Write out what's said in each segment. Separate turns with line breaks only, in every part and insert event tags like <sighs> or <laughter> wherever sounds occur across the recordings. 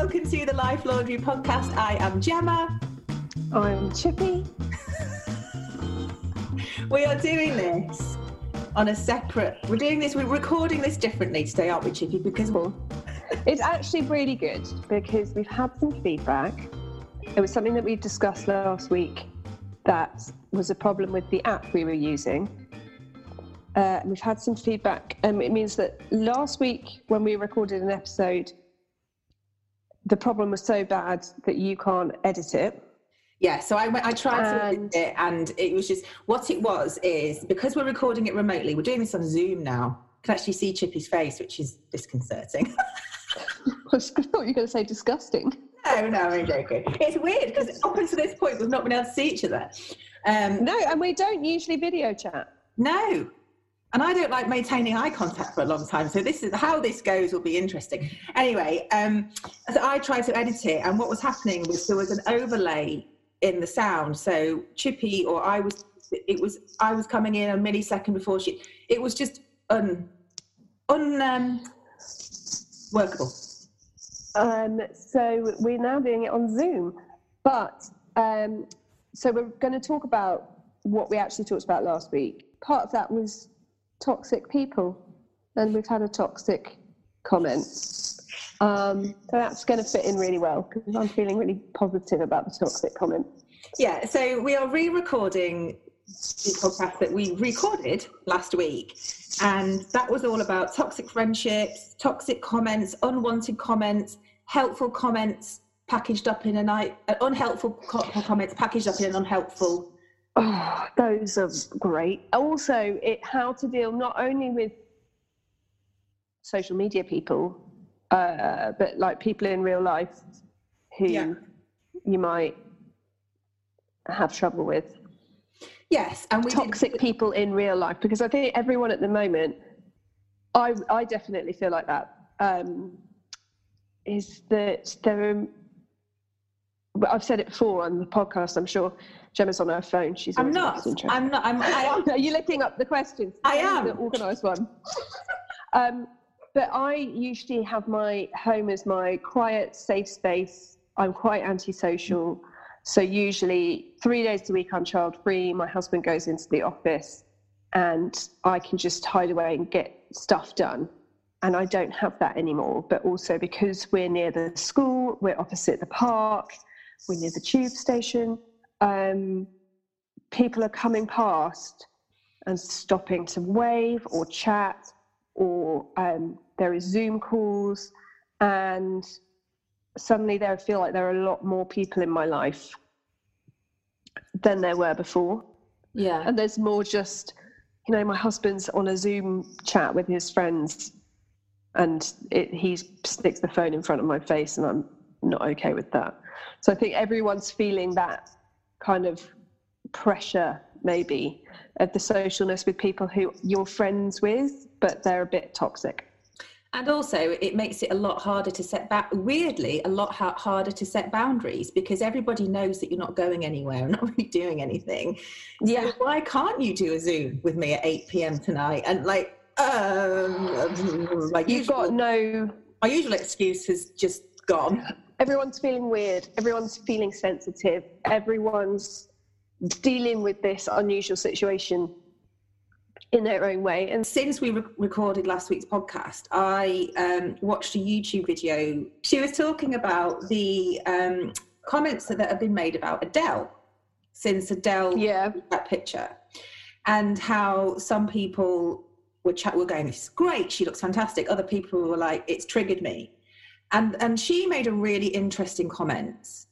welcome to the Life Laundry podcast. I am Gemma.
I'm Chippy. <laughs>
we are doing this on a separate. We're doing this. We're recording this differently today, aren't we, Chippy? Because
it's actually really good because we've had some feedback. It was something that we discussed last week that was a problem with the app we were using. Uh, we've had some feedback, and it means that last week when we recorded an episode, the problem was so bad that you can't edit it.
Yeah, so I, I tried to edit it, and it was just what it was is because we're recording it remotely. We're doing this on Zoom now. You can actually see Chippy's face, which is disconcerting. <laughs>
I thought you were going to say disgusting.
No, no, I'm joking. It's weird because up until this point, we've not been able to see each other.
Um, no, and we don't usually video chat.
No, and I don't like maintaining eye contact for a long time. So this is how this goes will be interesting. Anyway, um, so I tried to edit it, and what was happening was there was an overlay in the sound. So Chippy or I was, it was I was coming in a millisecond before she. It was just un, un um, workable.
Um, so we're now doing it on Zoom, but um, so we're going to talk about what we actually talked about last week. Part of that was toxic people, and we've had a toxic comment. Um, so that's going to fit in really well because I'm feeling really positive about the toxic comment.
Yeah, so we are re-recording the podcast that we recorded last week, and that was all about toxic friendships, toxic comments, unwanted comments, helpful comments packaged up in a night, uh, unhelpful comments packaged up in an unhelpful
Oh, those are great. Also, it how to deal not only with social media people, uh, but like people in real life who yeah. you might have trouble with.
Yes,
and toxic did... people in real life because I think everyone at the moment, I I definitely feel like that. Um, is that there are I've said it before on the podcast, I'm sure Gemma's on her phone. She's
I'm not. I'm not. I'm, I am. <laughs>
Are you looking up the questions?
I am.
The organised one. <laughs> um, but I usually have my home as my quiet, safe space. I'm quite antisocial. So usually three days a week I'm child free. My husband goes into the office and I can just hide away and get stuff done. And I don't have that anymore. But also because we're near the school, we're opposite the park, we're near the tube station um, people are coming past and stopping to wave or chat, or um, there is Zoom calls, and suddenly there feel like there are a lot more people in my life than there were before.
Yeah,
and there's more just, you know, my husband's on a Zoom chat with his friends, and it, he sticks the phone in front of my face, and I'm not okay with that. So I think everyone's feeling that kind of pressure maybe of the socialness with people who you're friends with but they're a bit toxic.
And also it makes it a lot harder to set back weirdly a lot ha- harder to set boundaries because everybody knows that you're not going anywhere and <laughs> not really doing anything. Yeah. so why can't you do a zoom with me at 8 p.m tonight? And like um
my you've usual, got no
my usual excuse has just gone
everyone's feeling weird, everyone's feeling sensitive, everyone's dealing with this unusual situation in their own way.
And since we re- recorded last week's podcast, I um, watched a YouTube video. She was talking about the um, comments that, that have been made about Adele since Adele
yeah.
that picture, and how some people were chat were going, "This is great. She looks fantastic." Other people were like, "It's triggered me." And, and she made a really interesting comment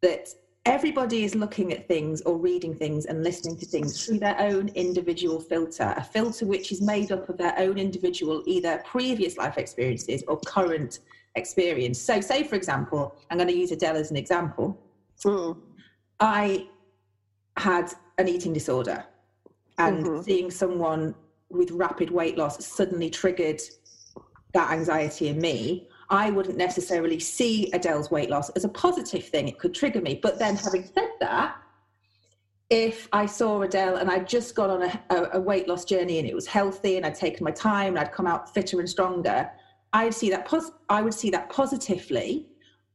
that everybody is looking at things or reading things and listening to things through their own individual filter, a filter which is made up of their own individual, either previous life experiences or current experience. So, say, for example, I'm going to use Adele as an example. Mm. I had an eating disorder, and mm-hmm. seeing someone with rapid weight loss suddenly triggered that anxiety in me. I wouldn't necessarily see Adele's weight loss as a positive thing. It could trigger me. But then, having said that, if I saw Adele and I'd just gone on a, a, weight loss journey and it was healthy and I'd taken my time and I'd come out fitter and stronger, I'd see that pos- I would see that positively.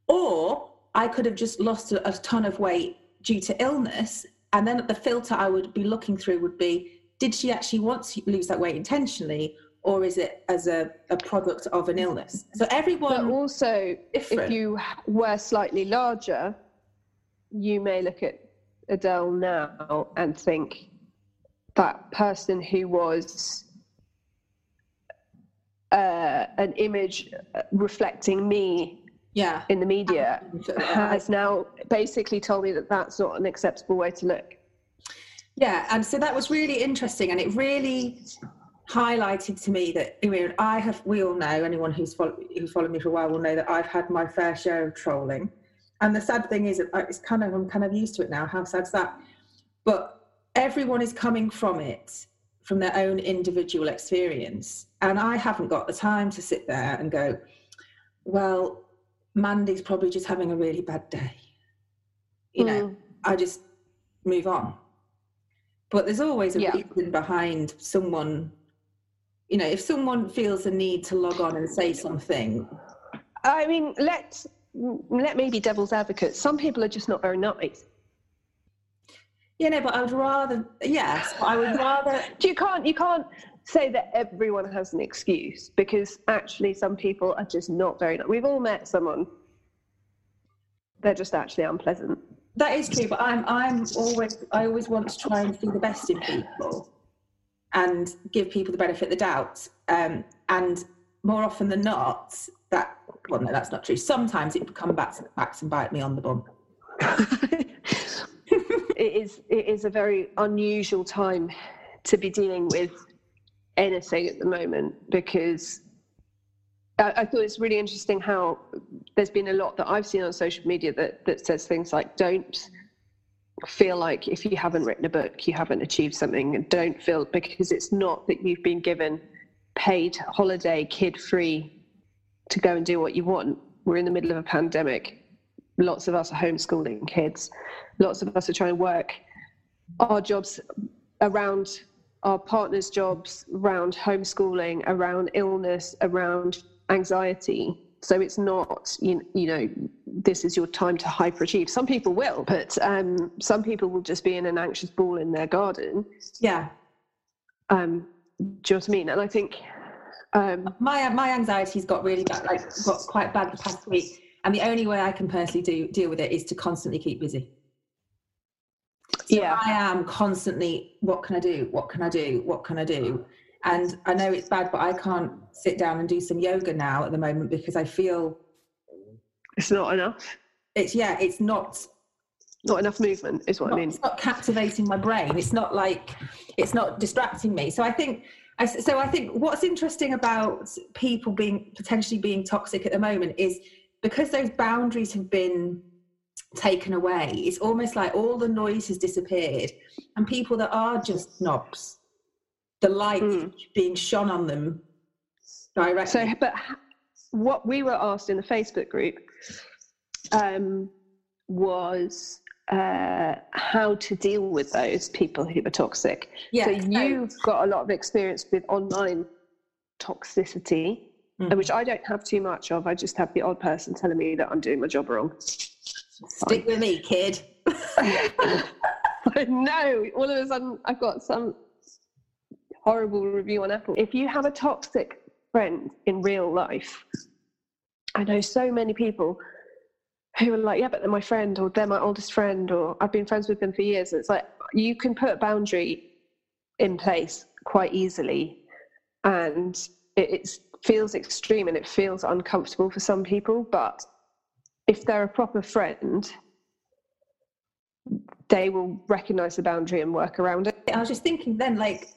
Or I could have just lost a, a ton of weight due to illness. And then the filter I would be looking through would be did she actually want to lose that weight intentionally? Or is it as a, a product of an illness? So everyone.
But also,
different.
if you were slightly larger, you may look at Adele now and think that person who was uh, an image reflecting me
yeah.
in the media has now basically told me that that's not an acceptable way to look.
Yeah, and so that was really interesting, and it really highlighted to me that I mean, I have. We all know anyone who's follow, who followed me for a while will know that I've had my fair share of trolling, and the sad thing is, that it's kind of I'm kind of used to it now. How sad's that? But everyone is coming from it from their own individual experience, and I haven't got the time to sit there and go, well, Mandy's probably just having a really bad day. You know,
Mm.
I just move on. But there's always a
Yeah.
reason behind someone. You know, if someone feels the need to log on and say something,
I mean, let let me be devil's advocate. Some people are just not very nice.
you know, but I would rather, yes, I would rather,
You can't you can't say that everyone has an excuse because actually some people are just not very nice. We've all met someone. They're just actually unpleasant.
that is true, but I'm, I'm always, I always want to try and see the best in people and give people the benefit of the doubt. Um, and more often than not, that, well, no, that's not true. Sometimes it would come back, to, back and bite me on the bum. <laughs>
it is it is a very unusual time to be dealing with anything at the moment because I, I thought it's really interesting how there's been a lot that I've seen on social media that that says things like don't feel like if you haven't written a book you haven't achieved something. And don't feel because it's not that you've been given paid holiday kid free to go and do what you want. We're in the middle of a pandemic. Lots of us are homeschooling kids. Lots of us are trying to work our jobs around our partners jobs around homeschooling around illness around anxiety so it's not you, you know this is your time to hyperachieve some people will but um, some people will just be in an anxious ball in their garden
Yeah.
um, do you know what i mean and i think um,
my my anxiety's got really bad, like got quite bad the past week, and the only way I can personally do deal with it is to constantly keep busy. So
Yeah.
I am constantly. What can I do? What can I do? What can I do? And I know it's bad, but I can't sit down and do some yoga now at the moment because I feel
it's not enough
it's yeah, it's not
not enough movement is what
not,
i mean
it's not captivating my brain. It's not like it's not distracting me. So I think I, so I think what's interesting about people being potentially being toxic at the moment is because those boundaries have been taken away. It's almost like all the noise has disappeared, and people that are just snobs, the light
Mm.
being shone on them directly.
So, but what we were asked in the Facebook group um, was uh, how to deal with those people who are toxic.
yeah,
so you've got a lot of experience with online toxicity,
Mhm.
which I don't have too much of. I just have the odd person telling me that I'm doing my job wrong.
stick with me, kid. <laughs>
I know. All of a sudden, I've got some horrible review on Apple. If you have a toxic friend in real life, I know so many people who are like, yeah, but they're my friend, or they're my oldest friend, or I've been friends with them for years. It's like you can put a boundary in place quite easily, and it feels extreme and it feels uncomfortable for some people. But if they're a proper friend, they will recognize the boundary and work around it.
I was just thinking then, like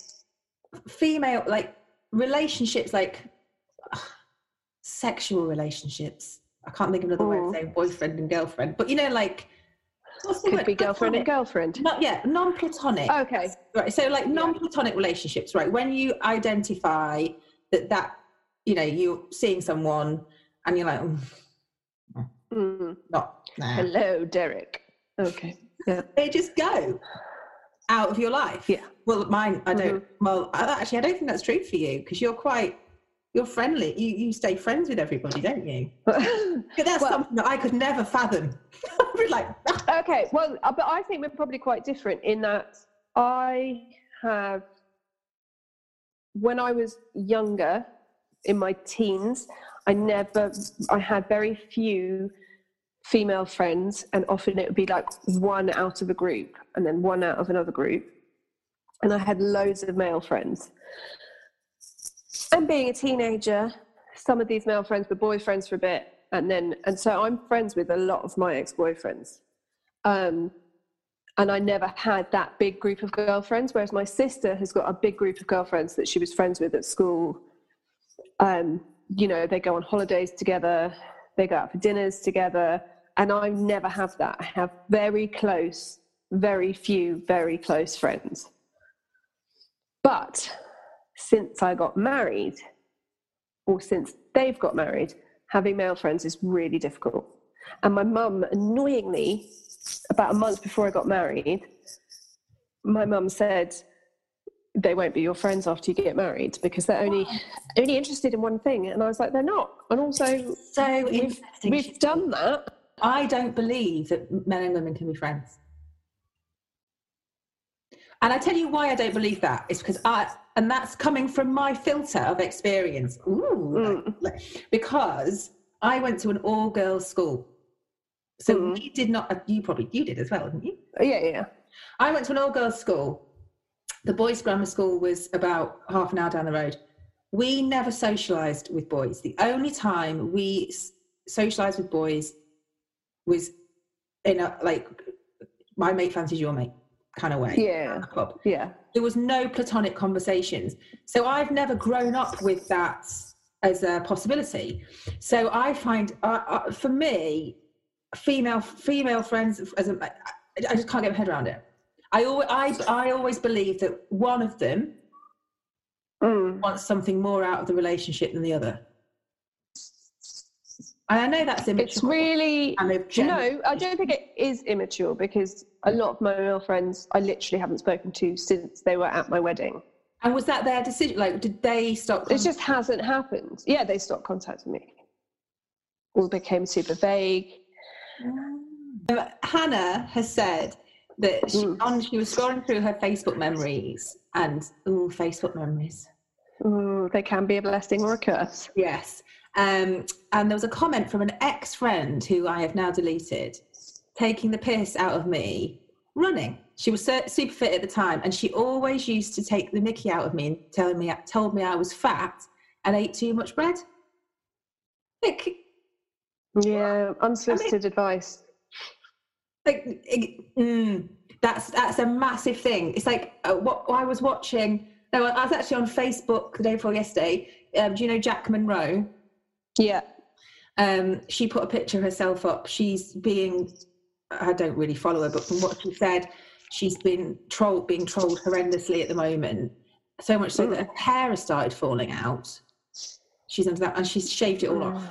female, like relationships, like <sighs> sexual relationships. I can't think of another word
Mm.
to say boyfriend and girlfriend, but you know, like what's the
Could
word?
be girlfriend and girlfriend.
Not yeah, non-platonic.
Okay.
Right. So like non-platonic relationships, right? When you identify that that you know you're seeing someone and you're like, "Mm,
Mm.
not nah.
Hello, Derek. Okay. Yeah. <laughs>
they just go out of your life.
Yeah.
Well, mine, I don't. Well, actually, I don't think that's true for you because you're quite You're friendly. You you stay friends with everybody, don't you? <laughs> But that's
Well-
something that I could never fathom. <laughs> Like,
okay, well, uh, but I think we're probably quite different in that I have, when I was younger, in my teens, I never, I had very few female friends, and often it would be like one out of a group and then one out of another group. And I had loads of male friends. And being a teenager, some of these male friends were boyfriends for a bit, and then and so I'm friends with a lot of my ex-boyfriends. Um, and I never had that big group of girlfriends, whereas my sister has got a big group of girlfriends that she was friends with at school. Um, you know, they go on holidays together, they go out for dinners together, and I never have that. I have very close, very few, very close friends. But since I got married, or since they've got married, having male friends is really difficult. And my mum, annoyingly, about a month before I got married, my mum said, they won't be your friends after you get married because they're only only interested in one thing. And I was like, they're not. And also,
so
we've, we've done that.
I don't believe that men and women can be friends. And I tell you why I don't believe that. It's because I, and that's coming from my filter of experience. Ooh,
Mm.
because I went to an all girls school. So
Mm.
we did not, you probably, you did as well, didn't you?
Yeah, yeah.
I went to an all girls school. The boys' grammar school was about half an hour down the road. We never socialized with boys. The only time we socialized with boys was in a like my mate fancies your mate kind of way.
Yeah.
club.
Yeah.
There was no platonic conversations. So I've never grown up with that as a possibility. So I find, uh, uh, for me, female female friends as a, I, I just can't get my head around it. I always, I, I always believe that one of them
Mm.
wants something more out of the relationship than the other. And I know that's immature.
It's really no. I don't think it is immature because a lot of my male friends I literally haven't spoken to since they were at my wedding.
And was that their decision? Like, did they stop?
It just hasn't happened. Yeah, they stopped contacting me. All became super vague.
Um, Hannah has said that she,
Mm.
on, she was scrolling through her Facebook memories and oh, Facebook memories.
Ooh, they can be a blessing or a curse.
Yes. Um, and there was a comment from an ex friend who I have now deleted, taking the piss out of me running. She was super fit at the time, and she always used to take the Mickey out of me and telling me told me I was fat and ate too much bread. Like,
Yeah, unsolicited advice.
like it- mm, that's that's a massive thing. It's like uh, what I was watching. No, I was actually on Facebook the day before yesterday. Um, do you know Jack Monroe?
Yeah.
um, she put a picture of herself up. She's being, I don't really follow her, but from what she said, she's been trolled, being trolled horrendously at the moment. So much so that her hair has started falling out. She's under that, and she's shaved it all off.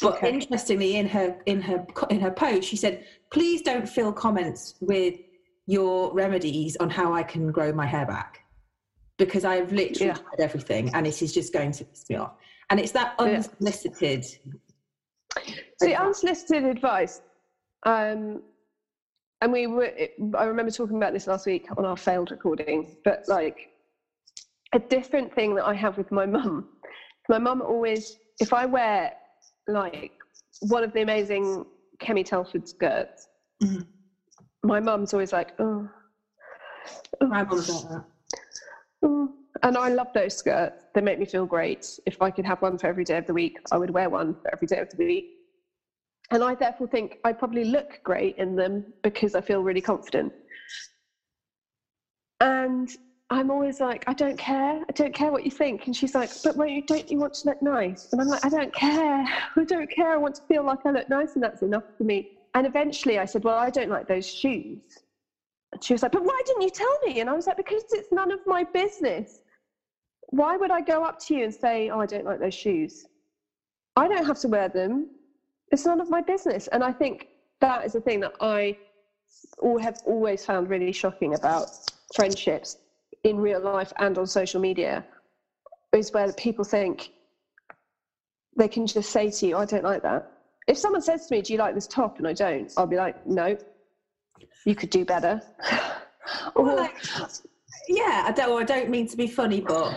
But
Okay.
interestingly, in her in her in her post, she said, "Please don't fill comments with your remedies on how I can grow my hair back, because I've literally
Yeah.
tried everything, and it is just going to piss me off." And it's that
Yeah.
unsolicited
See, unsolicited advice. Um, and we were, I remember talking about this last week on our failed recording, but like a different thing that I have with my mum. My mum always, if I wear like one of the amazing Kemi Telford skirts,
Mhm.
my mum's always like, oh,
My mum's like that.
oh. And I love those skirts. They make me feel great. If I could have one for every day of the week, I would wear one for every day of the week. And I therefore think I probably look great in them because I feel really confident. And I'm always like, I don't care. I don't care what you think. And she's like, but won't you, don't you want to look nice? And I'm like, I don't care. <laughs> I don't care. I want to feel like I look nice, and that's enough for me. And eventually I said, Well, I don't like those shoes. And she was like, But why didn't you tell me? And I was like, Because it's none of my business. Why would I go up to you and say, Oh, I don't like those shoes? I don't have to wear them. It's none of my business. And I think that is a thing that I have always found really shocking about friendships in real life and on social media is where people think they can just say to you, oh, I don't like that. If someone says to me, Do you like this top? and I don't, I'll be like, No, you could do better. <laughs>
or, like, yeah, I don't, I don't mean to be funny, but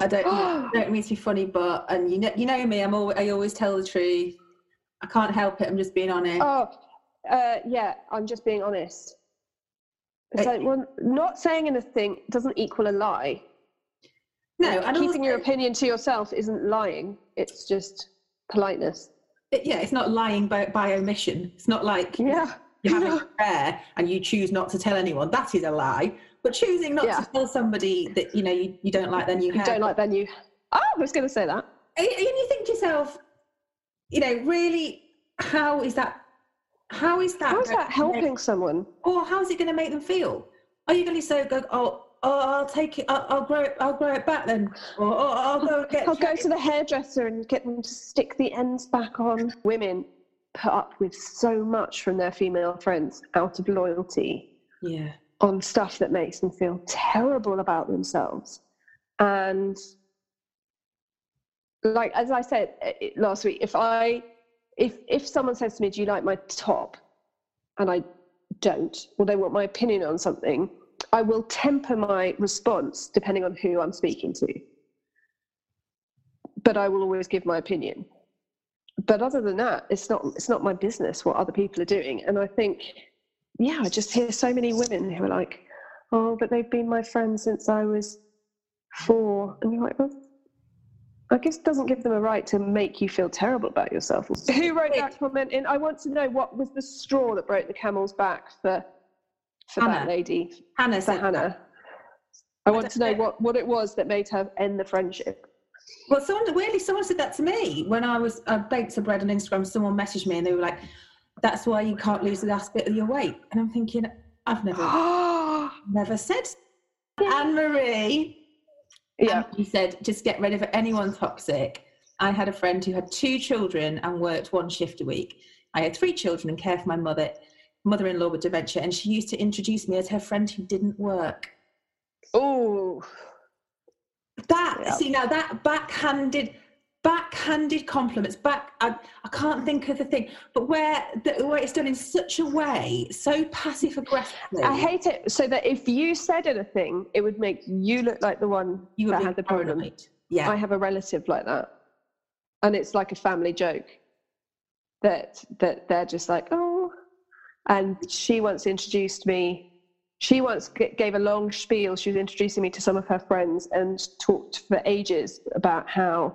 I don't, I <gasps> don't mean to be funny, but, and you know, you know me, I'm always, I always tell the truth. I can't help it. I'm just being honest.
Oh, uh, yeah, I'm just being honest. It's like, well, not saying anything doesn't equal a lie.
No, and
keeping
also,
your opinion to yourself isn't lying. It's just politeness.
it- yeah, it's not lying by, by omission. It's not like
Yeah.
You have a affair and you choose not to tell anyone. That is a lie. But choosing not
Yeah.
to tell somebody that you know you, you don't like, then you,
You don't like then you. Oh, I was going to say that.
And and you think to yourself, you know, really, how is that? How is that?
How is that
to make-
helping someone?
or how is it going to make them feel? Are you going to say, go, oh, oh, I'll take it, I'll, I'll grow it, I'll grow it back then, or oh, I'll go and get.
I'll go to the hairdresser and get them to stick the ends back on. Women put up with so much from their female friends out of loyalty
Yeah,
on stuff that makes them feel terrible about themselves. And like as I said uh, last week, if I if if someone says to me, "Do you like my top?" and I don't, or they want my opinion on something, I will temper my response depending on who I'm speaking to. But I will always give my opinion. But other than that, it's not it's not my business what other people are doing. And I think, yeah, I just hear so many women who are like, "Oh, but they've been my friends since I was four. and you're like, well, I guess it doesn't give them a right to make you feel terrible about yourself. <laughs> Who wrote that comment in? I want to know what was the straw that broke the camel's back for for that lady,
Hannah
for. Hannah. I want
don't
to know
know.
what, what it was that made her end the friendship.
Well, someone weirdly, someone said that to me when I was I baked some bread on Instagram. Someone messaged me and they were like, "That's why you can't lose the last bit of your weight." And I'm thinking, I've never, <gasps> never said. Anne Marie,
yeah.
He said, just get rid of anyone toxic. I had a friend who had two children and worked one shift a week. I had three children and care for my mother, mother-in-law with dementia, and she used to introduce me as her friend who didn't work.
Oh,
That
Yeah.
see now that backhanded, backhanded compliments. Back, I, I can't think of the thing, but where the, where it's done in such a way, so passive aggressively.
I hate it. So that if you said anything, it would make you look like the one
you
that had the problem.
paranoid. Yeah,
I have a relative like that, and it's like a family joke that that they're just like, oh. And she once introduced me. She once g- gave a long spiel. She was introducing me to some of her friends and talked for ages about how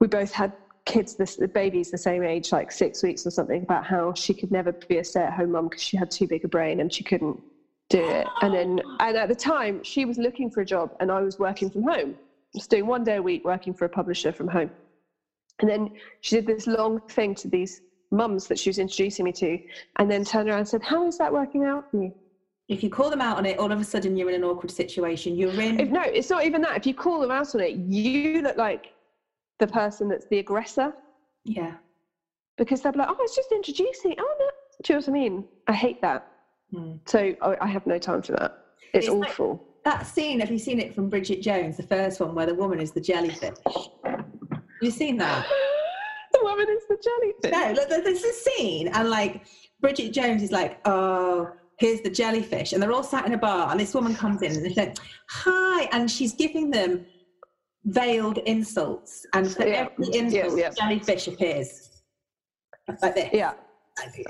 we both had kids, this babies the same age, like six weeks or something. About how she could never be a stay-at-home mum because she had too big a brain and she couldn't do it. And then, and at the time, she was looking for a job, and I was working from home just doing one day a week working for a publisher from home. And then she did this long thing to these mums that she was introducing me to, and then turned around and said, How is that working out for you?
If you call them out on it, all of a sudden you're in an awkward situation. You're in.
If, no, it's not even that. If you call them out on it, you look like the person that's the aggressor
yeah.
because they'll be like, Oh, it's just introducing. Oh, no. Do you know what I mean? I hate that.
Hmm.
So I, I have no time for that. It's,
It's like-
awful.
That scene, have you seen it from Bridget Jones, the first one, where the woman is the jellyfish? You've seen that? <laughs>
the woman is the jellyfish.
No, look, there's a scene, and like Bridget Jones is like, "Oh, here's the jellyfish," and they're all sat in a bar, and this woman comes in and they say, "Hi," and she's giving them veiled insults, and for
Yeah,
every insult, jellyfish appears like this.
Yeah.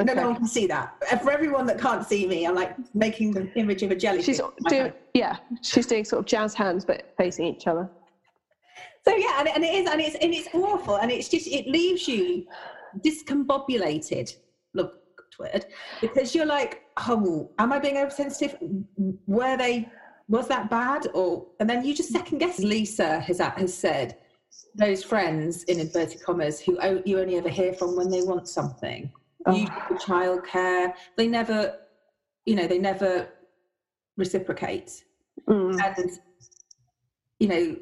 No, no one can see that. For everyone that can't see me, I'm like making the image of a jellyfish.
She's doing, yeah, she's doing sort of jazz hands, but facing each other.
So yeah, and, and it is, and it's and it's awful, and it's just it leaves you discombobulated. Look, because you're like, oh, am I being oversensitive? Were they? Was that bad? Or and then you just second guess. Lisa has has said those friends in inverted commas who you only ever hear from when they want something.
Oh.
You childcare, they never, you know, they never reciprocate
Mm.
and you know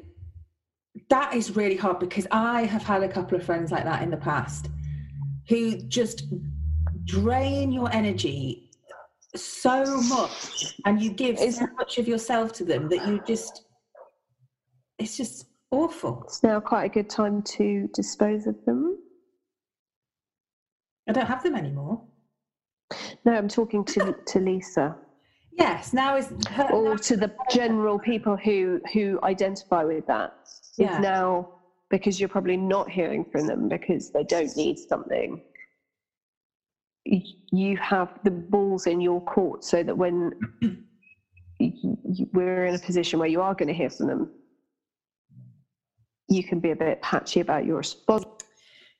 that is really hard because i have had a couple of friends like that in the past who just drain your energy so much and you give
Is-
so much of yourself to them that you just it's just awful.
It's now quite a good time to dispose of them.
I don't have them anymore.
No, I'm talking to to Lisa
Yes, now is her.
or to the general people who who identify with that. Is
Yeah.
now because you're probably not hearing from them because they don't need something. You have the balls in your court so that when we're in a position where you are going to hear from them, you can be a bit patchy about your response.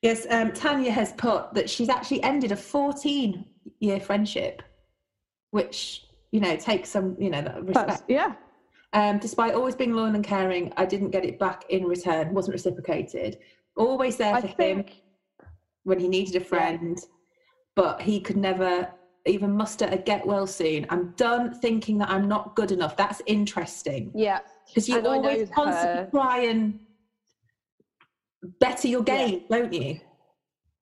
Yes, um, Tanya has put that she's actually ended a 14 year friendship, which, you know, takes some, you know, respect.
That's, yeah,
Um, despite always being loyal and caring, I didn't get it back in return, wasn't reciprocated. Always there
I
for him
think
when he needed a friend, but he could never even muster a get well soon. I'm done thinking that I'm not good enough. That's interesting
yeah.
because you
And
always constantly
her-
try and better your
Yeah.
game, don't you?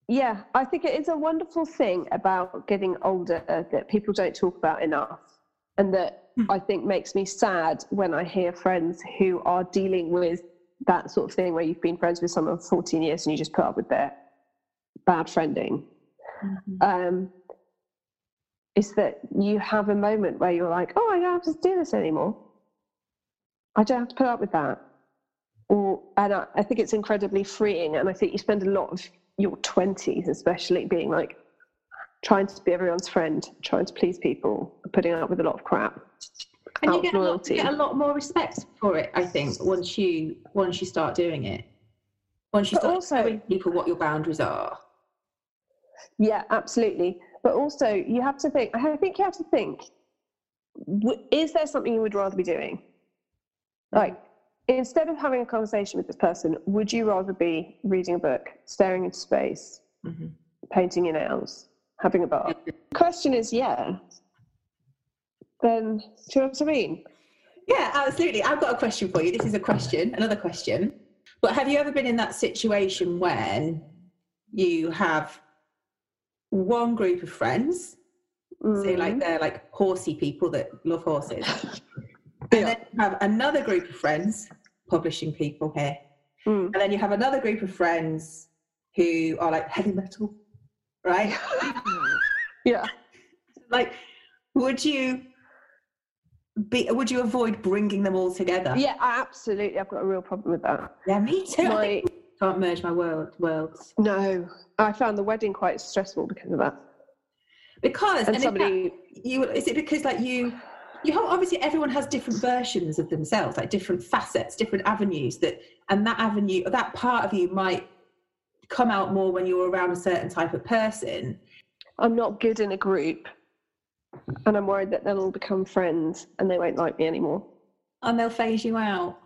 Yeah, I think it is a wonderful thing about getting older that people don't talk about enough. And that
Hmm.
I think makes me sad when I hear friends who are dealing with that sort of thing where you've been friends with someone for 14 years and you just put up with their bad friending. Um, is that you have a moment where you're like, oh, I don't have to do this anymore. I don't have to put up with that. Or, and I, I think it's incredibly freeing. And I think you spend a lot of your 20s, especially being like trying to be everyone's friend, trying to please people, putting up with a lot of crap.
and you get, a lot, you get a lot more respect for it i think once you once you start doing it once you
But
start
also-
telling people what your boundaries are
Yeah, absolutely. But also, you have to think, I think you have to think, is there something you would rather be doing? Like, instead of having a conversation with this person, would you rather be reading a book, staring into space,
Mhm.
painting your nails, having a bath? Question is, yeah. Then, do you know what I mean?
yeah absolutely i've got a question for you this is a question another question but have you ever been in that situation when you have one group of friends say like
Mm.
they're like horsey people that love horses <laughs> and
Yeah.
then you have another group of friends publishing people here
Mm.
and then you have another group of friends who are like heavy metal right <laughs>
Yeah.
like would you be would you avoid bringing them all together
Yeah, absolutely. I've got a real problem with that.
yeah me too
My,
can't merge my world worlds
no, I found the wedding quite stressful because of that.
because
And
and,
somebody,
you is it because like you you have obviously everyone has different versions of themselves like different facets different avenues that and that avenue or that part of you might come out more when you're around a certain type of person
I'm not good in a group, and I'm worried that they'll all become friends and they won't like me anymore.
and they'll phase you out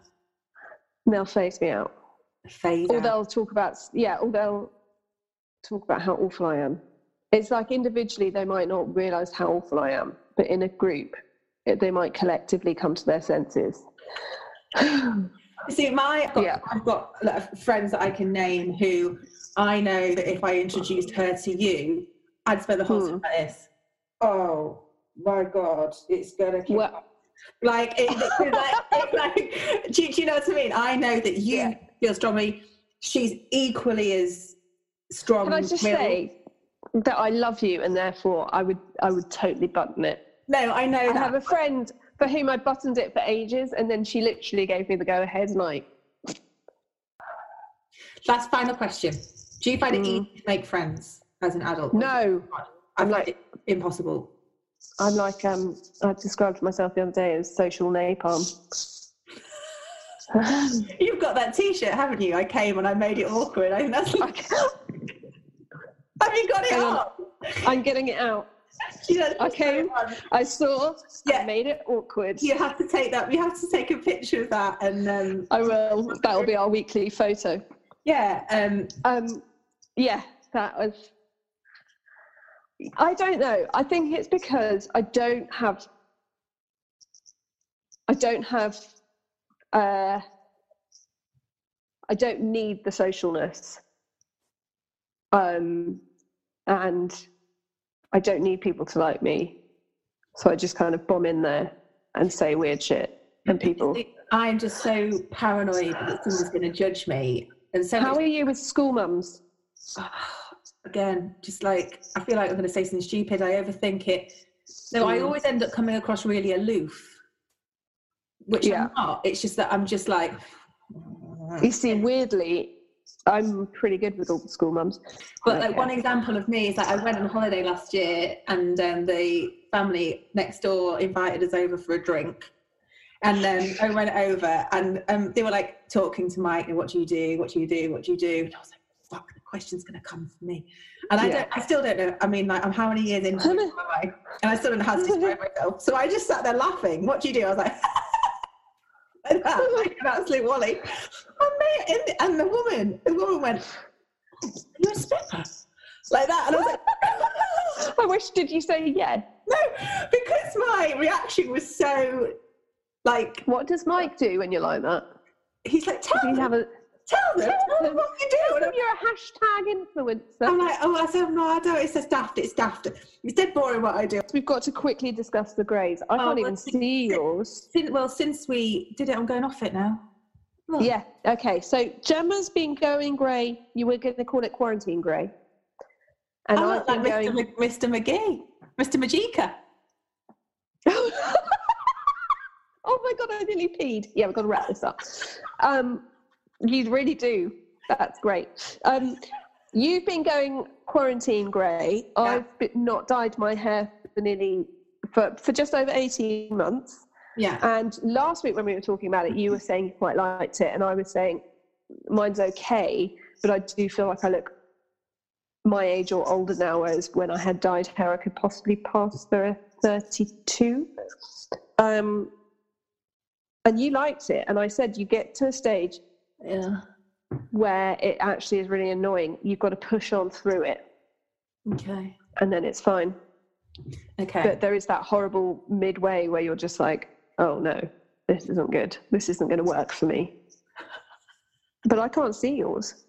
And they'll phase me out,
phase
or
out.
they'll talk about yeah, or they'll talk about how awful I am. It's like individually they might not realize how awful I am, but in a group, it, they might collectively come to their senses.
See, my I've got,
Yeah.
I've got a lot of friends that I can name who I know that if I introduced her to you, I'd spend the whole
Hmm.
time like this. Oh my god, it's gonna kick
Well-
like it- like, it, like <laughs> do, do you know what I mean? I know that you
Yeah.
Feel strongly. She's equally as strong.
Can I just
willed.
say that I love you, and therefore I would I would totally button it.
No, I know
I have a friend for whom I buttoned it for ages, and then she literally gave me the go ahead, and I
That's final question. Do you find it
Mm.
easy to make friends as an adult?
no, I'm like-
it impossible.
I'm like um I described myself the other day as social napalm. <laughs>
You've got that T-shirt, haven't you? I came and I made it awkward. I think that's <laughs> like, <laughs> have you got it
Hang on. I'm getting it out. I came. I saw.
Yeah.
I made it awkward.
You have to take that. We have to take a picture of that, and um,
I will. That'll be our weekly photo.
yeah, um,
Um, yeah, that was. I don't know. I think it's because I don't have. I don't have. Uh, I don't need the socialness. Um, and I don't need people to like me, so I just kind of bomb in there and say weird shit, and people.
I'm just so paranoid that someone's going to judge me. And so
How are you with school mums? <sighs>
again, just like I feel like I'm going to say something stupid. I overthink it. So I
Mm.
always end up coming across really aloof, which
Yeah.
I'm not. It's just that I'm just like.
You see, weirdly, I'm pretty good with all the school mums.
But like
Okay.
one example of me is that I went on holiday last year, and um, the family next door invited us over for a drink. And then I went over, and um, they were like talking to Mike, "What do you do? What do you do? What do you do?" And I was like, "Fuck, the question's gonna come for me." And I
Yeah.
don't, I still don't know. I mean, like, I'm how many years into
How <laughs>
it,
many-
am I? and I still don't know how to describe myself. So I just sat there laughing. What do you do? I was like. <laughs> like that, like an absolute wally. And, they, and, and the woman, the woman went, "You're you a stripper?" Like that, and I was like, <laughs>
I wish, did you say yes?
"No," because my reaction was so, like,
What does Mike do when you're like that?
he's like, "Tell
you
them,
have a,
tell them, tell them
them-
what you do." I'm-
you're a hashtag influencer.
I'm like, "Oh, I said no, I don't. It's just daft. It's daft. It's dead boring what I do."
We've got to quickly discuss the greys. I
Oh,
can't even
let's-
see yours.
Since, well, since we did it, I'm going off it now. Oh.
Yeah, okay. So Gemma's been going grey. You were going to call it quarantine grey. And
I
I've
like
been
Mr.
going.
Mr. McGee, Mr. Majika. <laughs>
oh my god, I nearly peed. Yeah, we've got to wrap this up. Um, you really do. That's great. Um, you've been going quarantine grey. I've been, not dyed my hair for nearly for, for just over 18 months.
Yeah.
And last week when we were talking about it, you were saying you quite liked it, and I was saying mine's okay, but I do feel like I look my age or older now, whereas when I had dyed hair, I could possibly pass for 32. Um, and you liked it, and I said you get to a stage
Yeah.
where it actually is really annoying. You've got to push on through it,
Okay.
and then it's fine.
Okay.
But there is that horrible midway where you're just like, oh no, this isn't good. This isn't going to work for me. But I can't see yours.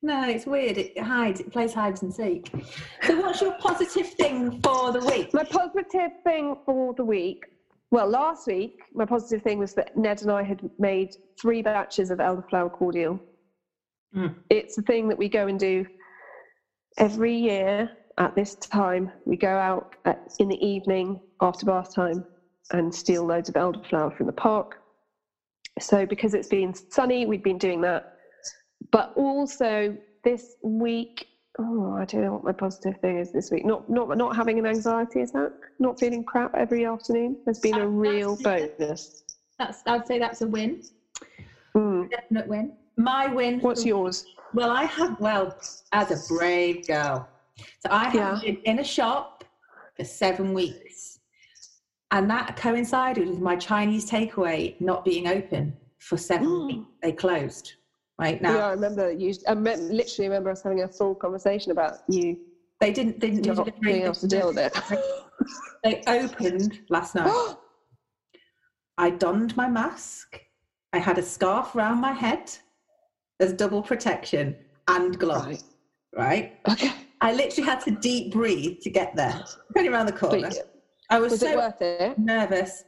No, it's weird. It hides. It plays hide and seek. So, what's your positive thing for the week?
My positive thing for the week. Well, last week, my positive thing was that Ned and I had made three batches of elderflower cordial.
Mm.
It's a thing that we go and do every year at this time. We go out at, in the evening after bath time and steal loads of elderflower from the park. So, because it's been sunny, we've been doing that. But also this week, oh, I don't know what my positive thing is this week. Not not not having an anxiety attack, not feeling crap every afternoon has been a
That-
real
that's-
bonus.
That's. I'd say that's a win.
Mm.
Definite win. My win.
What's
for-
yours?
Well, I have. Well, as a brave girl, so I have
Yeah.
been in a shop for seven weeks, and that coincided with my Chinese takeaway not being open for seven
Mm.
weeks. They closed. Right now,
Yeah, I remember you. I literally remember us having a full conversation about you
they didn't. They didn't do
not being able to deal with it.
They opened last night. <gasps> I donned my mask. I had a scarf round my head. There's double protection and gloves. Right.
okay.
I literally had to deep breathe to get there. Going around the corner.
But
I was,
was
so
it worth it?
nervous.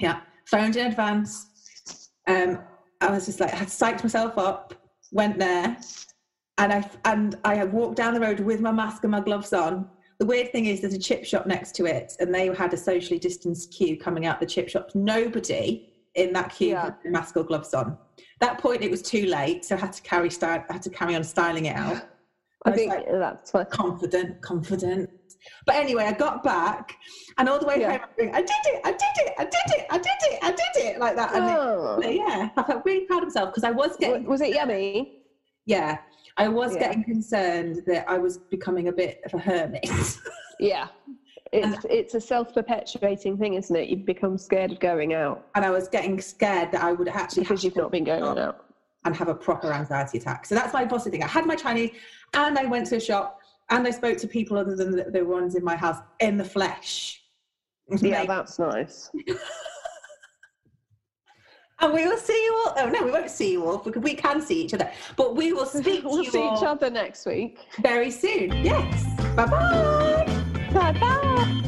Yeah. Phoned in advance. Um, I was just like, I had psyched myself up, went there, and I and I had walked down the road with my mask and my gloves on. The weird thing is, there's a chip shop next to it, and they had a socially distanced queue coming out the chip shop. Nobody in that queue
Yeah.
had mask or gloves on. That point, it was too late, so I had to carry style. I had to carry on styling it out.
I
was
think
like,
that's fine.
confident, confident. But anyway, I got back, and all the way
Yeah.
home, I'm going, I did it, I did it, I did it, I did it, I did it, like that. And it-
Oh.
yeah, I felt really proud of myself because I was getting,
Was it yummy?
yeah, I was
Yeah.
getting concerned that I was becoming a bit of a hermit. <laughs>
Yeah. It's it's a self-perpetuating thing, isn't it? You become scared of going out
and I was getting scared that I would actually
because
have
you've not been going
Oh.
out.
and have a proper anxiety attack. So that's my positive thing. I had my Chinese, and I went to a shop, and I spoke to people other than the, the ones in my house in the flesh.
Yeah, that's nice. <laughs>
And we will see you all. Oh no, we won't see you all because we can see each other. But we will <laughs> speak to
we'll see each other next week.
very soon. Yes. Bye bye.
Bye bye.